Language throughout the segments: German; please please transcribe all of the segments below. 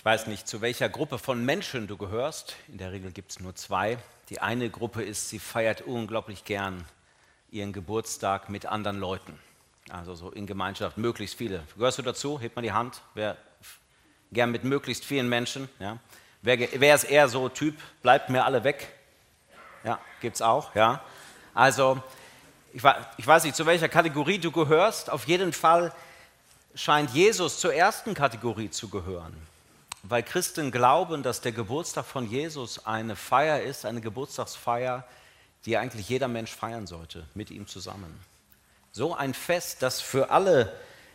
Ich weiß nicht, zu welcher Gruppe von Menschen du gehörst. In der Regel gibt es nur zwei. Die eine Gruppe ist, sie feiert unglaublich gern ihren Geburtstag mit anderen Leuten. Also so in Gemeinschaft, möglichst viele. Gehörst du dazu? Hebt mal die Hand. Wer gern mit möglichst vielen Menschen? Ja. Wer, wer ist eher so Typ, bleibt mir alle weg? Ja, gibt es auch. Ja. Also, ich, ich weiß nicht, zu welcher Kategorie du gehörst. Auf jeden Fall scheint Jesus zur ersten Kategorie zu gehören weil Christen glauben, dass der Geburtstag von Jesus eine Feier ist, eine Geburtstagsfeier, die eigentlich jeder Mensch feiern sollte, mit ihm zusammen. So ein Fest, das für alle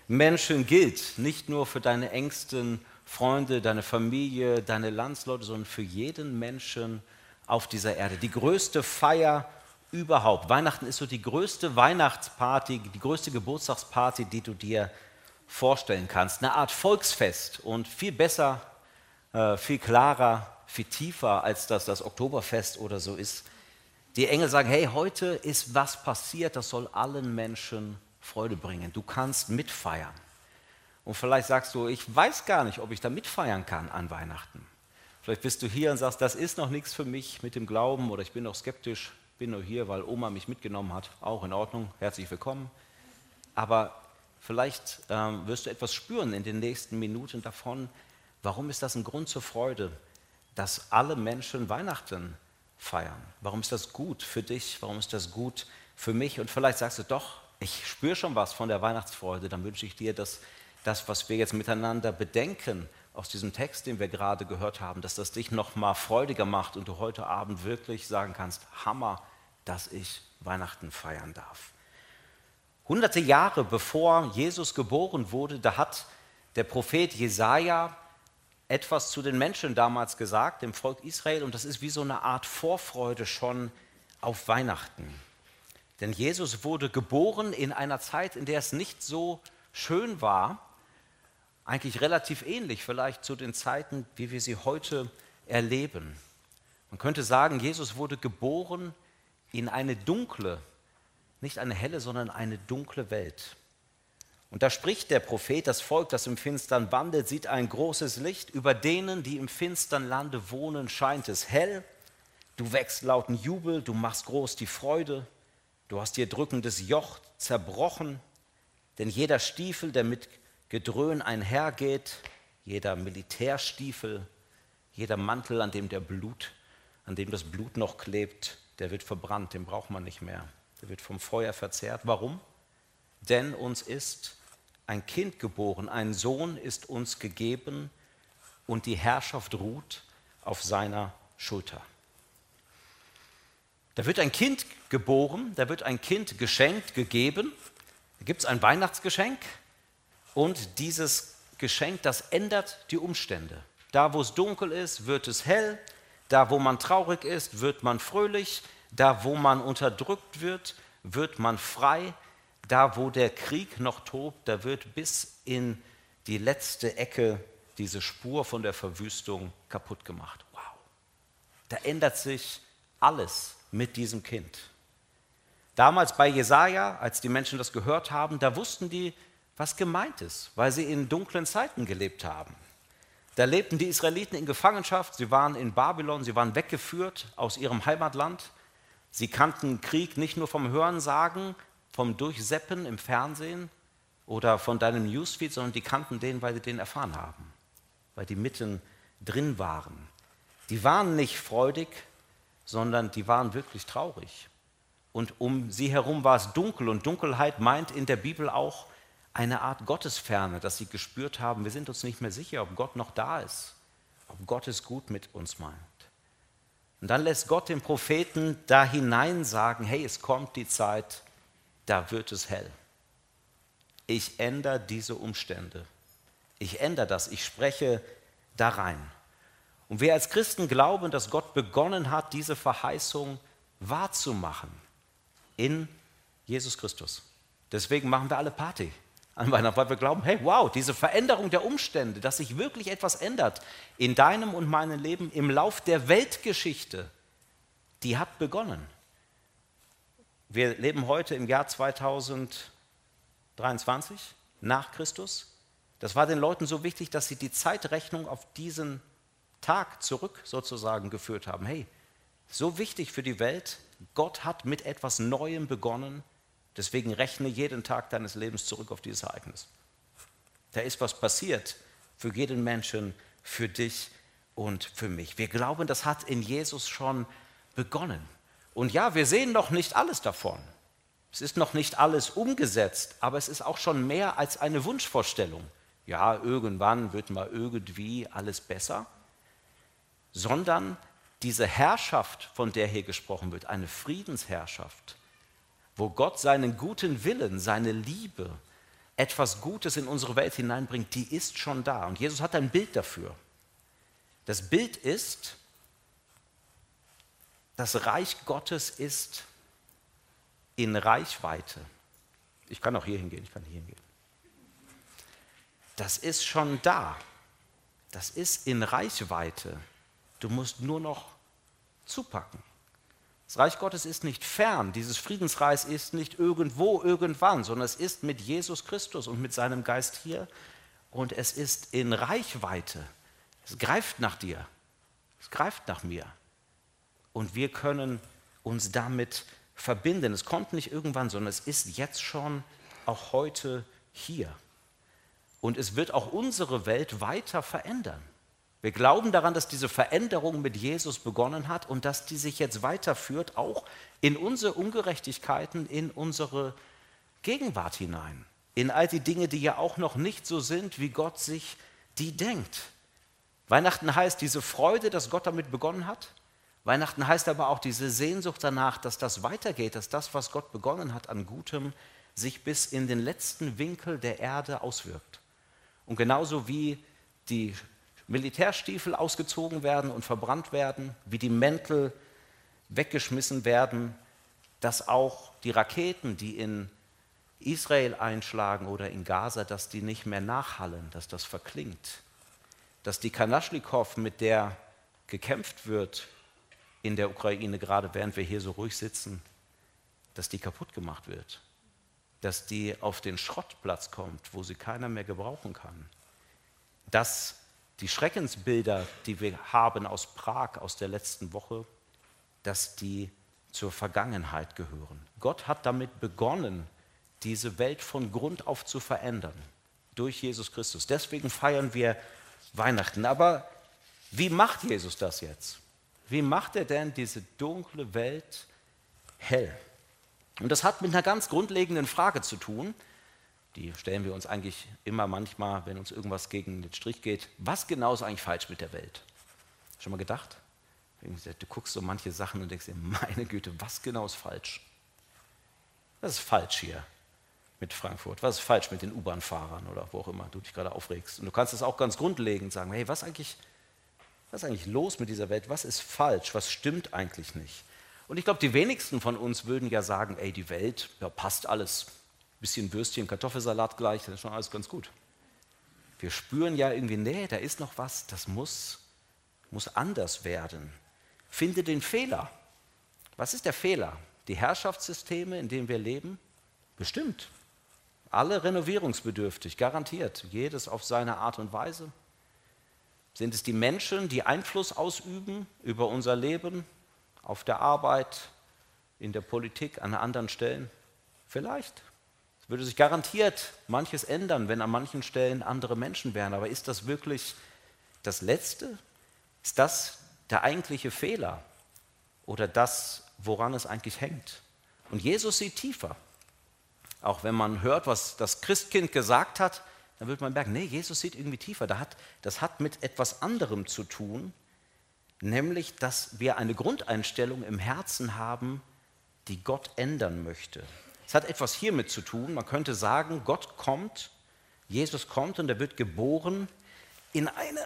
Menschen gilt, nicht nur für deine engsten Freunde, deine Familie, deine Landsleute, sondern für jeden Menschen auf dieser Erde. Die größte Feier überhaupt. Weihnachten ist so die größte Weihnachtsparty, die größte Geburtstagsparty, die du dir vorstellen kannst. Eine Art Volksfest und viel besser äh, viel klarer, viel tiefer, als das das Oktoberfest oder so ist. Die Engel sagen, hey, heute ist was passiert, das soll allen Menschen Freude bringen. Du kannst mitfeiern. Und vielleicht sagst du, ich weiß gar nicht, ob ich da mitfeiern kann an Weihnachten. Vielleicht bist du hier und sagst, das ist noch nichts für mich mit dem Glauben oder ich bin noch skeptisch, bin nur hier, weil Oma mich mitgenommen hat. Auch in Ordnung, herzlich willkommen. Aber vielleicht ähm, wirst du etwas spüren in den nächsten Minuten davon, Warum ist das ein Grund zur Freude, dass alle Menschen Weihnachten feiern? Warum ist das gut für dich? Warum ist das gut für mich? Und vielleicht sagst du doch, ich spüre schon was von der Weihnachtsfreude. Dann wünsche ich dir, dass das, was wir jetzt miteinander bedenken, aus diesem Text, den wir gerade gehört haben, dass das dich noch mal freudiger macht und du heute Abend wirklich sagen kannst, Hammer, dass ich Weihnachten feiern darf. Hunderte Jahre bevor Jesus geboren wurde, da hat der Prophet Jesaja etwas zu den Menschen damals gesagt, dem Volk Israel, und das ist wie so eine Art Vorfreude schon auf Weihnachten. Denn Jesus wurde geboren in einer Zeit, in der es nicht so schön war, eigentlich relativ ähnlich vielleicht zu den Zeiten, wie wir sie heute erleben. Man könnte sagen, Jesus wurde geboren in eine dunkle, nicht eine helle, sondern eine dunkle Welt. Und da spricht der Prophet, das Volk, das im Finstern wandelt, sieht ein großes Licht. Über denen, die im finstern Lande wohnen, scheint es hell. Du wächst lauten Jubel, du machst groß die Freude. Du hast dir drückendes Joch zerbrochen. Denn jeder Stiefel, der mit Gedröhn einhergeht, jeder Militärstiefel, jeder Mantel, an dem der Blut, an dem das Blut noch klebt, der wird verbrannt, den braucht man nicht mehr. Der wird vom Feuer verzehrt. Warum? Denn uns ist ein Kind geboren, ein Sohn ist uns gegeben und die Herrschaft ruht auf seiner Schulter. Da wird ein Kind geboren, da wird ein Kind geschenkt, gegeben. Da gibt es ein Weihnachtsgeschenk und dieses Geschenk, das ändert die Umstände. Da, wo es dunkel ist, wird es hell. Da, wo man traurig ist, wird man fröhlich. Da, wo man unterdrückt wird, wird man frei da wo der Krieg noch tobt, da wird bis in die letzte Ecke diese Spur von der Verwüstung kaputt gemacht. Wow. Da ändert sich alles mit diesem Kind. Damals bei Jesaja, als die Menschen das gehört haben, da wussten die, was gemeint ist, weil sie in dunklen Zeiten gelebt haben. Da lebten die Israeliten in Gefangenschaft, sie waren in Babylon, sie waren weggeführt aus ihrem Heimatland. Sie kannten Krieg nicht nur vom Hörensagen, vom Durchseppen im Fernsehen oder von deinem Newsfeed, sondern die kannten den, weil sie den erfahren haben, weil die mitten drin waren. Die waren nicht freudig, sondern die waren wirklich traurig. Und um sie herum war es dunkel und Dunkelheit meint in der Bibel auch eine Art Gottesferne, dass sie gespürt haben, wir sind uns nicht mehr sicher, ob Gott noch da ist, ob Gott es gut mit uns meint. Und dann lässt Gott den Propheten da hinein sagen, hey, es kommt die Zeit, da wird es hell. Ich ändere diese Umstände. Ich ändere das. Ich spreche da rein. Und wir als Christen glauben, dass Gott begonnen hat, diese Verheißung wahrzumachen in Jesus Christus. Deswegen machen wir alle Party an Weihnachten, weil wir glauben, hey, wow, diese Veränderung der Umstände, dass sich wirklich etwas ändert in deinem und meinem Leben im Lauf der Weltgeschichte, die hat begonnen. Wir leben heute im Jahr 2023 nach Christus Das war den Leuten so wichtig, dass sie die Zeitrechnung auf diesen Tag zurück sozusagen geführt haben. Hey, so wichtig für die Welt, Gott hat mit etwas Neuem begonnen, deswegen rechne jeden Tag deines Lebens zurück auf dieses Ereignis. Da ist was passiert für jeden Menschen, für dich und für mich. Wir glauben, das hat in Jesus schon begonnen. Und ja, wir sehen noch nicht alles davon. Es ist noch nicht alles umgesetzt, aber es ist auch schon mehr als eine Wunschvorstellung. Ja, irgendwann wird mal irgendwie alles besser, sondern diese Herrschaft, von der hier gesprochen wird, eine Friedensherrschaft, wo Gott seinen guten Willen, seine Liebe, etwas Gutes in unsere Welt hineinbringt, die ist schon da. Und Jesus hat ein Bild dafür. Das Bild ist, das Reich Gottes ist in Reichweite. Ich kann auch hier hingehen, ich kann hier hingehen. Das ist schon da. Das ist in Reichweite. Du musst nur noch zupacken. Das Reich Gottes ist nicht fern, dieses Friedensreich ist nicht irgendwo, irgendwann, sondern es ist mit Jesus Christus und mit seinem Geist hier und es ist in Reichweite. Es greift nach dir, es greift nach mir und wir können uns damit verbinden. Es kommt nicht irgendwann, sondern es ist jetzt schon auch heute hier. Und es wird auch unsere Welt weiter verändern. Wir glauben daran, dass diese Veränderung mit Jesus begonnen hat und dass die sich jetzt weiterführt, auch in unsere Ungerechtigkeiten, in unsere Gegenwart hinein. In all die Dinge, die ja auch noch nicht so sind, wie Gott sich die denkt. Weihnachten heißt diese Freude, dass Gott damit begonnen hat. Weihnachten heißt aber auch diese Sehnsucht danach, dass das weitergeht, dass das, was Gott begonnen hat an Gutem, sich bis in den letzten Winkel der Erde auswirkt. Und genauso wie die Militärstiefel ausgezogen werden und verbrannt werden, wie die Mäntel weggeschmissen werden, dass auch die Raketen, die in Israel einschlagen oder in Gaza, dass die nicht mehr nachhallen, dass das verklingt, dass die Kanaschnikow, mit der gekämpft wird in der Ukraine, gerade während wir hier so ruhig sitzen, dass die kaputt gemacht wird, dass die auf den Schrottplatz kommt, wo sie keiner mehr gebrauchen kann, dass die Schreckensbilder, die wir haben aus Prag aus der letzten Woche, dass die zur Vergangenheit gehören. Gott hat damit begonnen, diese Welt von Grund auf zu verändern durch Jesus Christus. Deswegen feiern wir Weihnachten. Aber wie macht Jesus das jetzt? Wie macht er denn diese dunkle Welt hell? Und das hat mit einer ganz grundlegenden Frage zu tun, die stellen wir uns eigentlich immer manchmal, wenn uns irgendwas gegen den Strich geht. Was genau ist eigentlich falsch mit der Welt? Schon mal gedacht? Du guckst so manche Sachen und denkst dir, meine Güte, was genau ist falsch? Was ist falsch hier mit Frankfurt? Was ist falsch mit den U-Bahn-Fahrern oder wo auch immer du dich gerade aufregst? Und du kannst es auch ganz grundlegend sagen, hey, was eigentlich, was ist eigentlich los mit dieser Welt? Was ist falsch? Was stimmt eigentlich nicht? Und ich glaube, die wenigsten von uns würden ja sagen, ey, die Welt, ja, passt alles bisschen Würstchen, Kartoffelsalat gleich, das ist schon alles ganz gut. Wir spüren ja irgendwie, nee, da ist noch was, das muss, muss anders werden. Finde den Fehler. Was ist der Fehler? Die Herrschaftssysteme, in denen wir leben? Bestimmt. Alle renovierungsbedürftig, garantiert. Jedes auf seine Art und Weise. Sind es die Menschen, die Einfluss ausüben über unser Leben, auf der Arbeit, in der Politik, an anderen Stellen? Vielleicht. Es würde sich garantiert manches ändern, wenn an manchen Stellen andere Menschen wären. Aber ist das wirklich das Letzte? Ist das der eigentliche Fehler oder das, woran es eigentlich hängt? Und Jesus sieht tiefer. Auch wenn man hört, was das Christkind gesagt hat, dann wird man merken, nee, Jesus sieht irgendwie tiefer. Das hat, das hat mit etwas anderem zu tun, nämlich, dass wir eine Grundeinstellung im Herzen haben, die Gott ändern möchte. Es hat etwas hiermit zu tun. Man könnte sagen, Gott kommt, Jesus kommt und er wird geboren in eine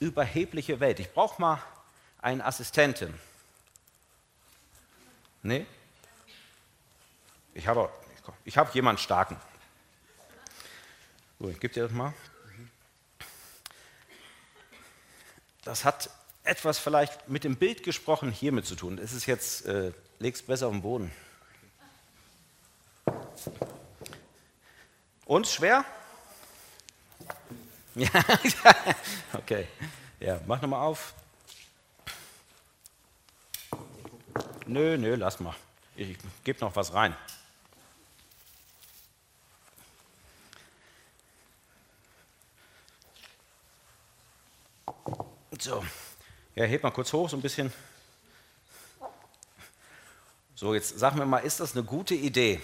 überhebliche Welt. Ich brauche mal eine Assistentin. Nee? Ich habe, ich habe jemanden starken. So, ich gebe dir das mal. Das hat etwas vielleicht mit dem Bild gesprochen hiermit zu tun. Es ist jetzt, äh, leg's besser auf den Boden. Und schwer? Ja, okay. Ja, mach nochmal auf. Nö, nö, lass mal. Ich gebe noch was rein. So, ja, heb mal kurz hoch, so ein bisschen. So, jetzt sag mir mal, ist das eine gute Idee,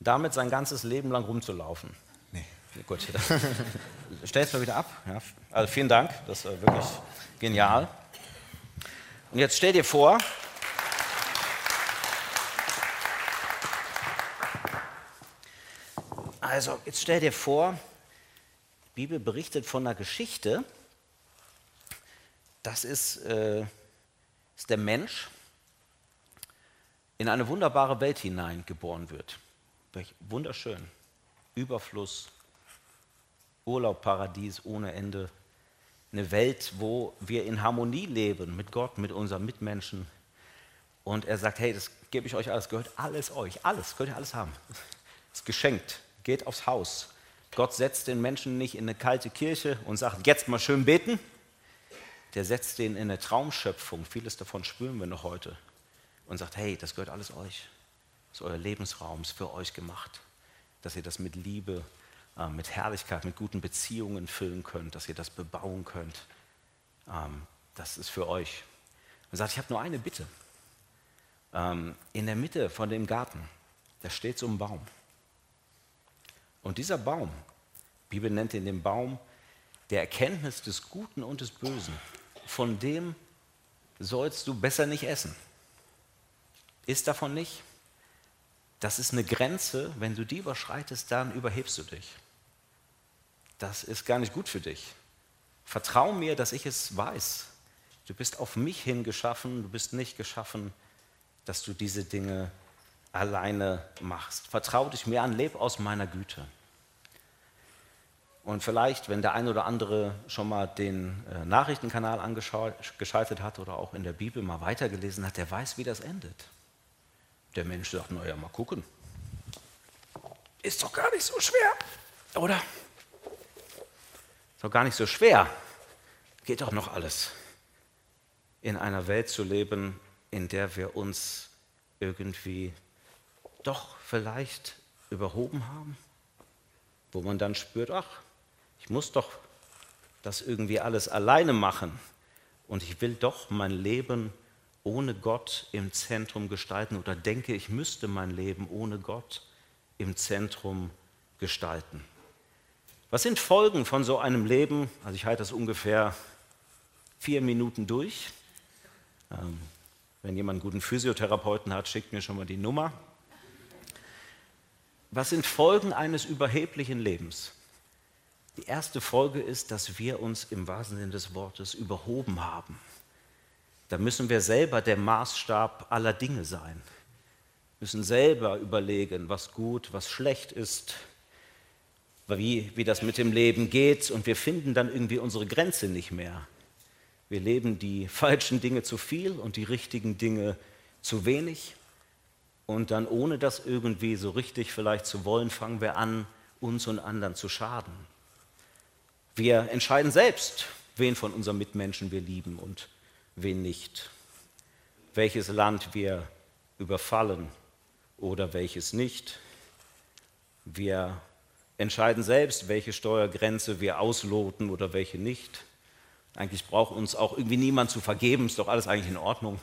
damit sein ganzes Leben lang rumzulaufen? Nee. Gut, stell es mal wieder ab. Ja, also vielen Dank, das war wirklich genial. Und jetzt stell dir vor, also jetzt stell dir vor, die Bibel berichtet von einer Geschichte, das ist, äh, ist der Mensch in eine wunderbare Welt hinein geboren wird. Wunderschön. Überfluss, Urlaub, Paradies ohne Ende. Eine Welt, wo wir in Harmonie leben mit Gott, mit unseren Mitmenschen. Und er sagt, hey, das gebe ich euch alles, gehört alles euch, alles, könnt ihr alles haben. Es ist geschenkt, geht aufs Haus. Gott setzt den Menschen nicht in eine kalte Kirche und sagt, jetzt mal schön beten. Der setzt den in eine Traumschöpfung, vieles davon spüren wir noch heute. Und sagt, hey, das gehört alles euch. Das ist euer Lebensraum, ist für euch gemacht. Dass ihr das mit Liebe äh, mit Herrlichkeit, mit guten Beziehungen füllen könnt, dass ihr das bebauen könnt. Ähm, das ist für euch. Er sagt, ich habe nur eine Bitte. Ähm, in der Mitte von dem Garten, da steht so ein Baum. Und dieser Baum, die Bibel nennt ihn den Baum der Erkenntnis des Guten und des Bösen, von dem sollst du besser nicht essen. Ist davon nicht? Das ist eine Grenze, wenn du die überschreitest, dann überhebst du dich das ist gar nicht gut für dich. Vertrau mir, dass ich es weiß. Du bist auf mich hin geschaffen, du bist nicht geschaffen, dass du diese Dinge alleine machst. Vertrau dich mir an, leb aus meiner Güte. Und vielleicht, wenn der ein oder andere schon mal den äh, Nachrichtenkanal angeschaltet hat oder auch in der Bibel mal weitergelesen hat, der weiß, wie das endet. Der Mensch sagt, naja, mal gucken. Ist doch gar nicht so schwer, oder? Ist doch gar nicht so schwer. Geht doch noch alles. In einer Welt zu leben, in der wir uns irgendwie doch vielleicht überhoben haben, wo man dann spürt, ach, ich muss doch das irgendwie alles alleine machen und ich will doch mein Leben ohne Gott im Zentrum gestalten oder denke, ich müsste mein Leben ohne Gott im Zentrum gestalten. Was sind Folgen von so einem Leben? Also ich halte das ungefähr vier Minuten durch. Ähm, wenn jemand einen guten Physiotherapeuten hat, schickt mir schon mal die Nummer. Was sind Folgen eines überheblichen Lebens? Die erste Folge ist, dass wir uns im wahrsten Sinne des Wortes überhoben haben. Da müssen wir selber der Maßstab aller Dinge sein, müssen selber überlegen, was gut, was schlecht ist, wie, wie das mit dem Leben geht und wir finden dann irgendwie unsere Grenze nicht mehr. Wir leben die falschen Dinge zu viel und die richtigen Dinge zu wenig. Und dann, ohne das irgendwie so richtig vielleicht zu wollen, fangen wir an, uns und anderen zu schaden. Wir entscheiden selbst, wen von unseren Mitmenschen wir lieben und wen nicht. Welches Land wir überfallen oder welches nicht. Wir entscheiden selbst, welche Steuergrenze wir ausloten oder welche nicht. Eigentlich braucht uns auch irgendwie niemand zu vergeben, ist doch alles eigentlich in Ordnung.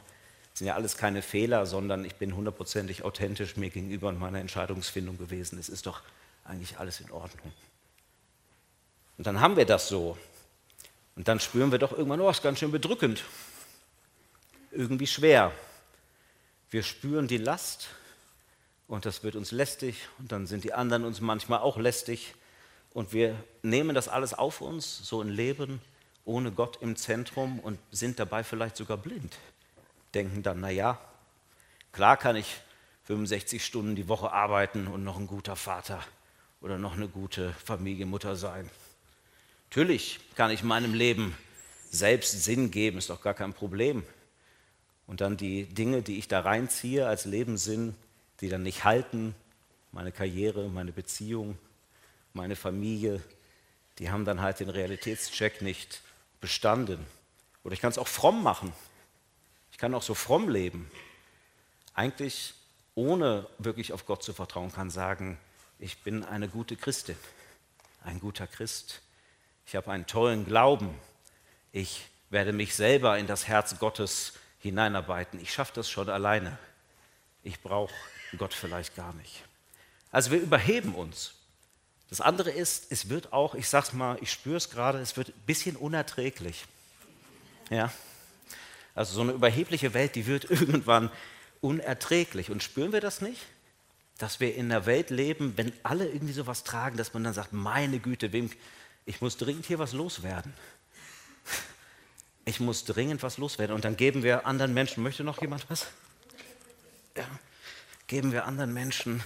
Das sind ja alles keine Fehler, sondern ich bin hundertprozentig authentisch mir gegenüber in meiner Entscheidungsfindung gewesen. Es ist doch eigentlich alles in Ordnung. Und dann haben wir das so. Und dann spüren wir doch irgendwann, oh, ist ganz schön bedrückend. Irgendwie schwer. Wir spüren die Last und das wird uns lästig und dann sind die anderen uns manchmal auch lästig und wir nehmen das alles auf uns, so ein Leben ohne Gott im Zentrum und sind dabei vielleicht sogar blind. Denken dann, naja, klar kann ich 65 Stunden die Woche arbeiten und noch ein guter Vater oder noch eine gute Familienmutter sein. Natürlich kann ich meinem Leben selbst Sinn geben, ist doch gar kein Problem. Und dann die Dinge, die ich da reinziehe als Lebenssinn, die dann nicht halten, meine Karriere, meine Beziehung, meine Familie, die haben dann halt den Realitätscheck nicht bestanden. Oder ich kann es auch fromm machen. Ich kann auch so fromm leben. Eigentlich ohne wirklich auf Gott zu vertrauen, kann sagen, ich bin eine gute Christin, ein guter Christ. Ich habe einen tollen Glauben. Ich werde mich selber in das Herz Gottes hineinarbeiten. Ich schaffe das schon alleine. Ich brauche Gott vielleicht gar nicht. Also wir überheben uns. Das andere ist, es wird auch, ich sag's mal, ich spüre es gerade, es wird ein bisschen unerträglich. Ja? Also so eine überhebliche Welt, die wird irgendwann unerträglich. Und spüren wir das nicht? Dass wir in einer Welt leben, wenn alle irgendwie sowas tragen, dass man dann sagt, meine Güte, wem, ich muss dringend hier was loswerden. Ich muss dringend was loswerden. Und dann geben wir anderen Menschen, möchte noch jemand was? Ja, geben wir anderen Menschen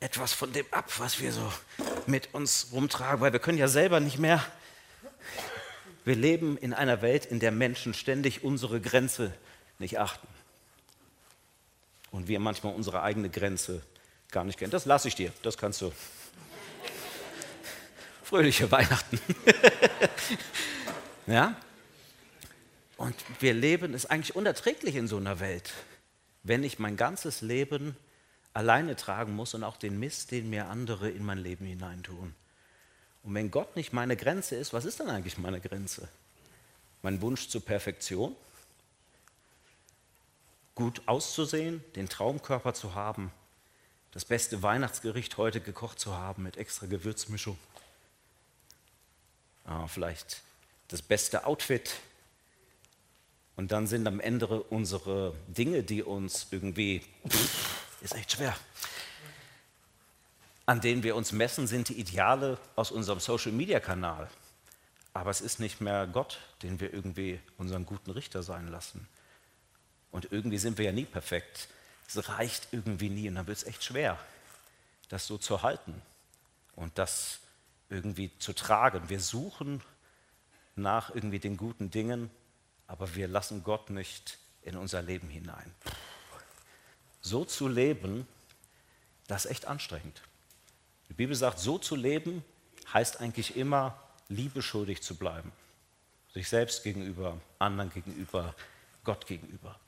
etwas von dem ab, was wir so mit uns rumtragen, weil wir können ja selber nicht mehr. Wir leben in einer Welt, in der Menschen ständig unsere Grenze nicht achten. Und wir manchmal unsere eigene Grenze gar nicht kennen. Das lasse ich dir, das kannst du. Fröhliche Weihnachten. ja? Und wir leben, ist eigentlich unerträglich in so einer Welt, wenn ich mein ganzes Leben alleine tragen muss und auch den Mist, den mir andere in mein Leben hineintun. Und wenn Gott nicht meine Grenze ist, was ist dann eigentlich meine Grenze? Mein Wunsch zur Perfektion? Gut auszusehen, den Traumkörper zu haben, das beste Weihnachtsgericht heute gekocht zu haben mit extra Gewürzmischung. Ah, vielleicht das beste Outfit. Und dann sind am Ende unsere Dinge, die uns irgendwie ist echt schwer. An denen wir uns messen, sind die Ideale aus unserem Social-Media-Kanal. Aber es ist nicht mehr Gott, den wir irgendwie unseren guten Richter sein lassen. Und irgendwie sind wir ja nie perfekt. Es reicht irgendwie nie und dann wird es echt schwer, das so zu halten und das irgendwie zu tragen. Wir suchen nach irgendwie den guten Dingen, aber wir lassen Gott nicht in unser Leben hinein so zu leben, das ist echt anstrengend. Die Bibel sagt, so zu leben heißt eigentlich immer, Liebe schuldig zu bleiben. Sich selbst gegenüber, anderen gegenüber, Gott gegenüber.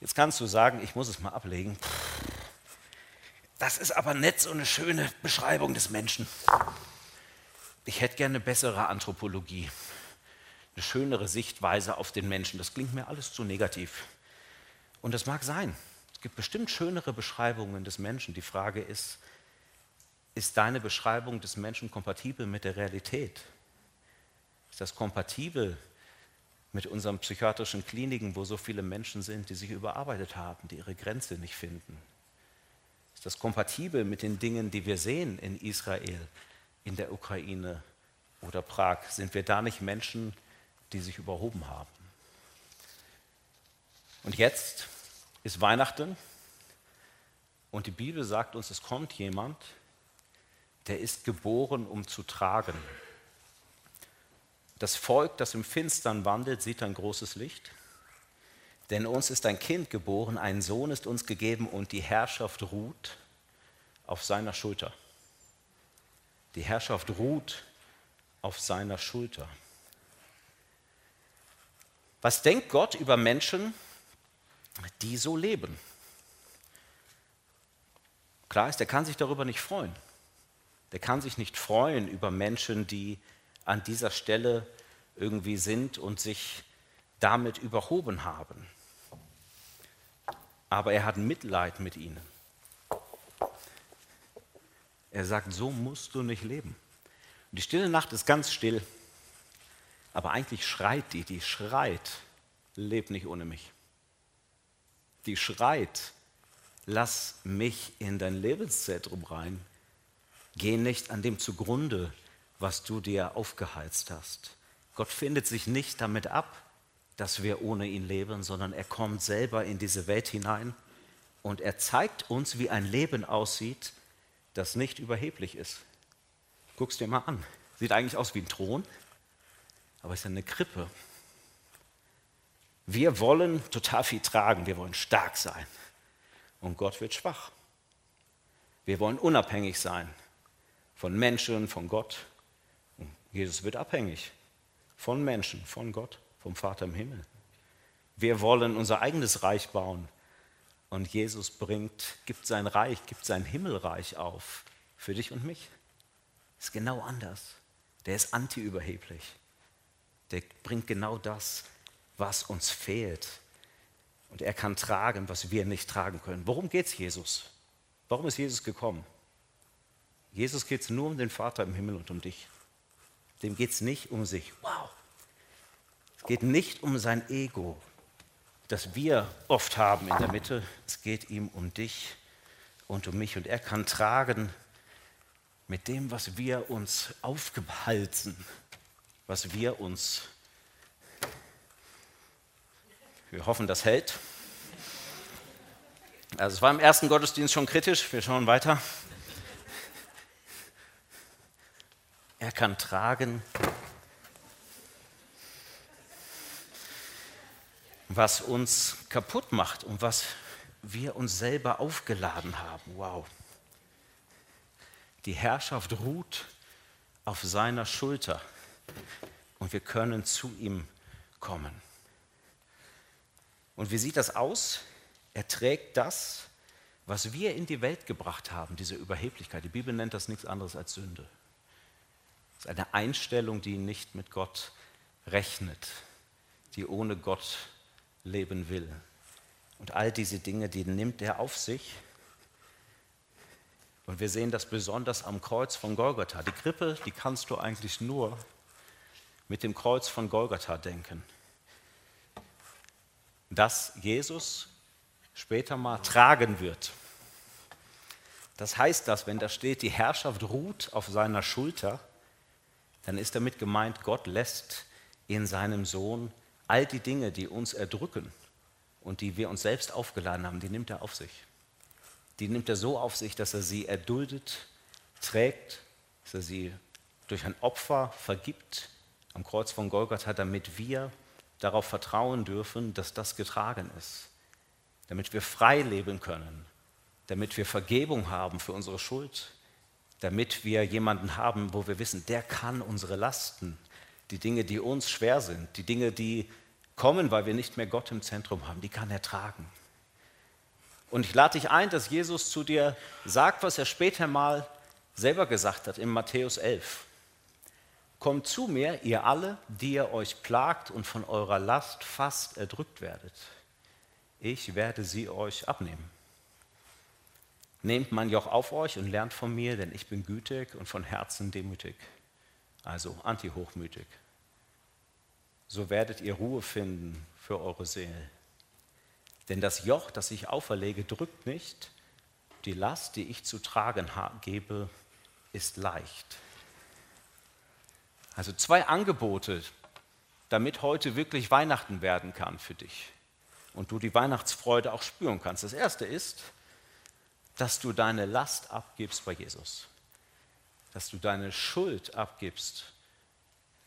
Jetzt kannst du sagen, ich muss es mal ablegen. Das ist aber nett so eine schöne Beschreibung des Menschen. Ich hätte gerne eine bessere Anthropologie, eine schönere Sichtweise auf den Menschen. Das klingt mir alles zu negativ. Und das mag sein gibt bestimmt schönere Beschreibungen des Menschen. Die Frage ist, ist deine Beschreibung des Menschen kompatibel mit der Realität? Ist das kompatibel mit unseren psychiatrischen Kliniken, wo so viele Menschen sind, die sich überarbeitet haben, die ihre Grenze nicht finden? Ist das kompatibel mit den Dingen, die wir sehen in Israel, in der Ukraine oder Prag? Sind wir da nicht Menschen, die sich überhoben haben? Und jetzt ist Weihnachten und die Bibel sagt uns, es kommt jemand, der ist geboren, um zu tragen. Das Volk, das im Finstern wandelt, sieht ein großes Licht. Denn uns ist ein Kind geboren, ein Sohn ist uns gegeben und die Herrschaft ruht auf seiner Schulter. Die Herrschaft ruht auf seiner Schulter. Was denkt Gott über Menschen, die so leben. Klar ist, der kann sich darüber nicht freuen. Der kann sich nicht freuen über Menschen, die an dieser Stelle irgendwie sind und sich damit überhoben haben. Aber er hat Mitleid mit ihnen. Er sagt, so musst du nicht leben. Und die stille Nacht ist ganz still. Aber eigentlich schreit die, die schreit, leb nicht ohne mich die schreit, lass mich in dein Lebenszentrum rein, geh nicht an dem zugrunde, was du dir aufgeheizt hast. Gott findet sich nicht damit ab, dass wir ohne ihn leben, sondern er kommt selber in diese Welt hinein und er zeigt uns, wie ein Leben aussieht, das nicht überheblich ist. Guck's dir mal an. Sieht eigentlich aus wie ein Thron, aber es ist eine Krippe. Wir wollen total viel tragen, wir wollen stark sein. Und Gott wird schwach. Wir wollen unabhängig sein von Menschen, von Gott. Jesus wird abhängig von Menschen, von Gott, vom Vater im Himmel. Wir wollen unser eigenes Reich bauen. Und Jesus bringt, gibt sein Reich, gibt sein Himmelreich auf für dich und mich. Ist genau anders. Der ist anti-überheblich. Der bringt genau das, was uns fehlt. Und er kann tragen, was wir nicht tragen können. Worum geht es Jesus? Warum ist Jesus gekommen? Jesus geht es nur um den Vater im Himmel und um dich. Dem geht es nicht um sich. Wow. Es geht nicht um sein Ego, das wir oft haben in der Mitte. Es geht ihm um dich und um mich. Und er kann tragen mit dem, was wir uns aufgehalten, was wir uns, wir hoffen, das hält. Also es war im ersten Gottesdienst schon kritisch, wir schauen weiter. Er kann tragen, was uns kaputt macht und was wir uns selber aufgeladen haben. Wow. Die Herrschaft ruht auf seiner Schulter und wir können zu ihm kommen. Und wie sieht das aus? Er trägt das, was wir in die Welt gebracht haben, diese Überheblichkeit. Die Bibel nennt das nichts anderes als Sünde. Es ist eine Einstellung, die nicht mit Gott rechnet, die ohne Gott leben will. Und all diese Dinge, die nimmt er auf sich. Und wir sehen das besonders am Kreuz von Golgatha. Die Krippe, die kannst du eigentlich nur mit dem Kreuz von Golgatha denken. Dass Jesus später mal tragen wird. Das heißt, dass wenn da steht, die Herrschaft ruht auf seiner Schulter, dann ist damit gemeint, Gott lässt in seinem Sohn all die Dinge, die uns erdrücken und die wir uns selbst aufgeladen haben, die nimmt er auf sich. Die nimmt er so auf sich, dass er sie erduldet, trägt, dass er sie durch ein Opfer vergibt. Am Kreuz von Golgatha, damit wir darauf vertrauen dürfen, dass das getragen ist, damit wir frei leben können, damit wir Vergebung haben für unsere Schuld, damit wir jemanden haben, wo wir wissen, der kann unsere Lasten, die Dinge, die uns schwer sind, die Dinge, die kommen, weil wir nicht mehr Gott im Zentrum haben, die kann er tragen. Und ich lade dich ein, dass Jesus zu dir sagt, was er später mal selber gesagt hat in Matthäus 11. Kommt zu mir, ihr alle, die ihr euch plagt und von eurer Last fast erdrückt werdet. Ich werde sie euch abnehmen. Nehmt mein Joch auf euch und lernt von mir, denn ich bin gütig und von Herzen demütig, also anti-hochmütig. So werdet ihr Ruhe finden für eure Seele. Denn das Joch, das ich auferlege, drückt nicht. Die Last, die ich zu tragen gebe, ist leicht. Also zwei Angebote, damit heute wirklich Weihnachten werden kann für dich und du die Weihnachtsfreude auch spüren kannst. Das erste ist, dass du deine Last abgibst bei Jesus, dass du deine Schuld abgibst,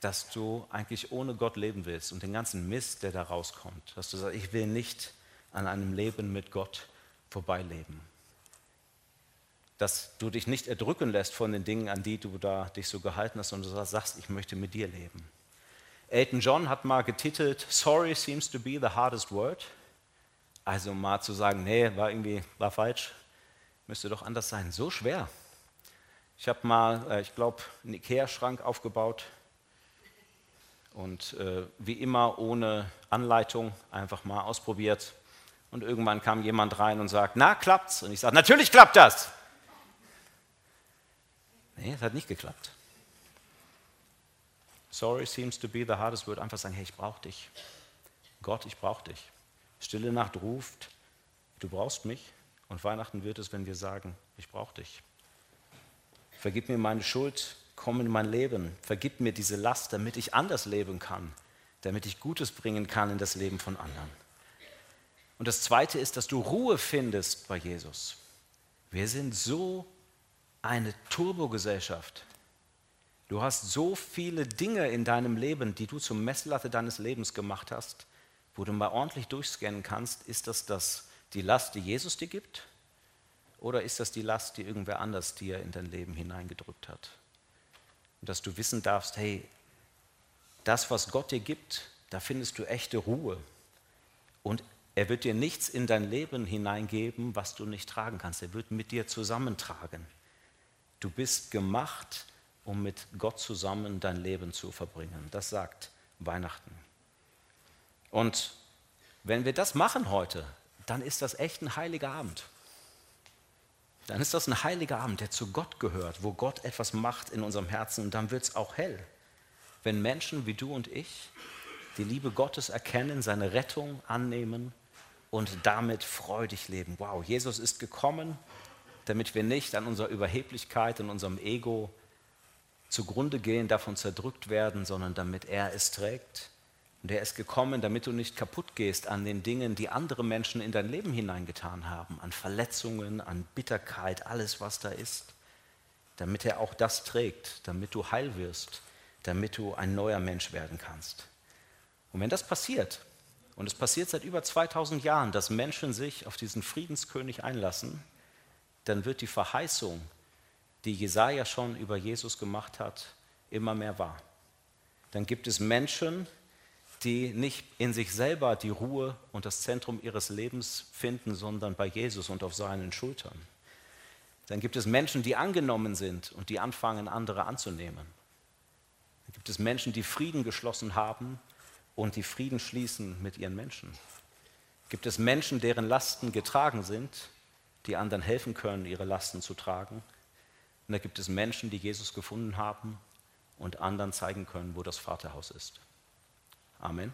dass du eigentlich ohne Gott leben willst und den ganzen Mist, der da rauskommt, dass du sagst, ich will nicht an einem Leben mit Gott vorbeileben. Dass du dich nicht erdrücken lässt von den Dingen, an die du da dich so gehalten hast, sondern du sagst, ich möchte mit dir leben. Elton John hat mal getitelt, Sorry seems to be the hardest word. Also mal zu sagen, nee, war irgendwie, war falsch, Müsste doch anders sein. So schwer. Ich habe mal, äh, ich glaube, einen Ikea-Schrank aufgebaut und äh, wie immer ohne Anleitung einfach mal ausprobiert. Und irgendwann kam jemand rein und sagt, na, klappt's? Und ich sage, natürlich klappt das. Nee, es hat nicht geklappt. Sorry seems to be the hardest word. Einfach sagen, hey, ich brauche dich. Gott, ich brauche dich. Stille Nacht ruft, du brauchst mich. Und Weihnachten wird es, wenn wir sagen, ich brauche dich. Vergib mir meine Schuld, komm in mein Leben. Vergib mir diese Last, damit ich anders leben kann, damit ich Gutes bringen kann in das Leben von anderen. Und das Zweite ist, dass du Ruhe findest bei Jesus. Wir sind so eine Turbogesellschaft. Du hast so viele Dinge in deinem Leben, die du zum Messlatte deines Lebens gemacht hast, wo du mal ordentlich durchscannen kannst, ist das das die Last, die Jesus dir gibt? Oder ist das die Last, die irgendwer anders dir in dein Leben hineingedrückt hat? Und dass du wissen darfst, hey, das, was Gott dir gibt, da findest du echte Ruhe. Und er wird dir nichts in dein Leben hineingeben, was du nicht tragen kannst. Er wird mit dir zusammentragen. Du bist gemacht, um mit Gott zusammen dein Leben zu verbringen. Das sagt Weihnachten. Und wenn wir das machen heute, dann ist das echt ein heiliger Abend. Dann ist das ein heiliger Abend, der zu Gott gehört, wo Gott etwas macht in unserem Herzen und dann wird es auch hell. Wenn Menschen wie du und ich die Liebe Gottes erkennen, seine Rettung annehmen und damit freudig leben. Wow, Jesus ist gekommen, damit wir nicht an unserer Überheblichkeit und unserem Ego zugrunde gehen, davon zerdrückt werden, sondern damit er es trägt. Und er ist gekommen, damit du nicht kaputt gehst an den Dingen, die andere Menschen in dein Leben hineingetan haben, an Verletzungen, an Bitterkeit, alles, was da ist. Damit er auch das trägt, damit du heil wirst, damit du ein neuer Mensch werden kannst. Und wenn das passiert, und es passiert seit über 2000 Jahren, dass Menschen sich auf diesen Friedenskönig einlassen, dann wird die Verheißung, die Jesaja schon über Jesus gemacht hat, immer mehr wahr. Dann gibt es Menschen, die nicht in sich selber die Ruhe und das Zentrum ihres Lebens finden, sondern bei Jesus und auf seinen Schultern. Dann gibt es Menschen, die angenommen sind und die anfangen, andere anzunehmen. Dann gibt es Menschen, die Frieden geschlossen haben und die Frieden schließen mit ihren Menschen? Gibt es Menschen, deren Lasten getragen sind, die anderen helfen können, ihre Lasten zu tragen? Und da gibt es Menschen, die Jesus gefunden haben und anderen zeigen können, wo das Vaterhaus ist. Amen.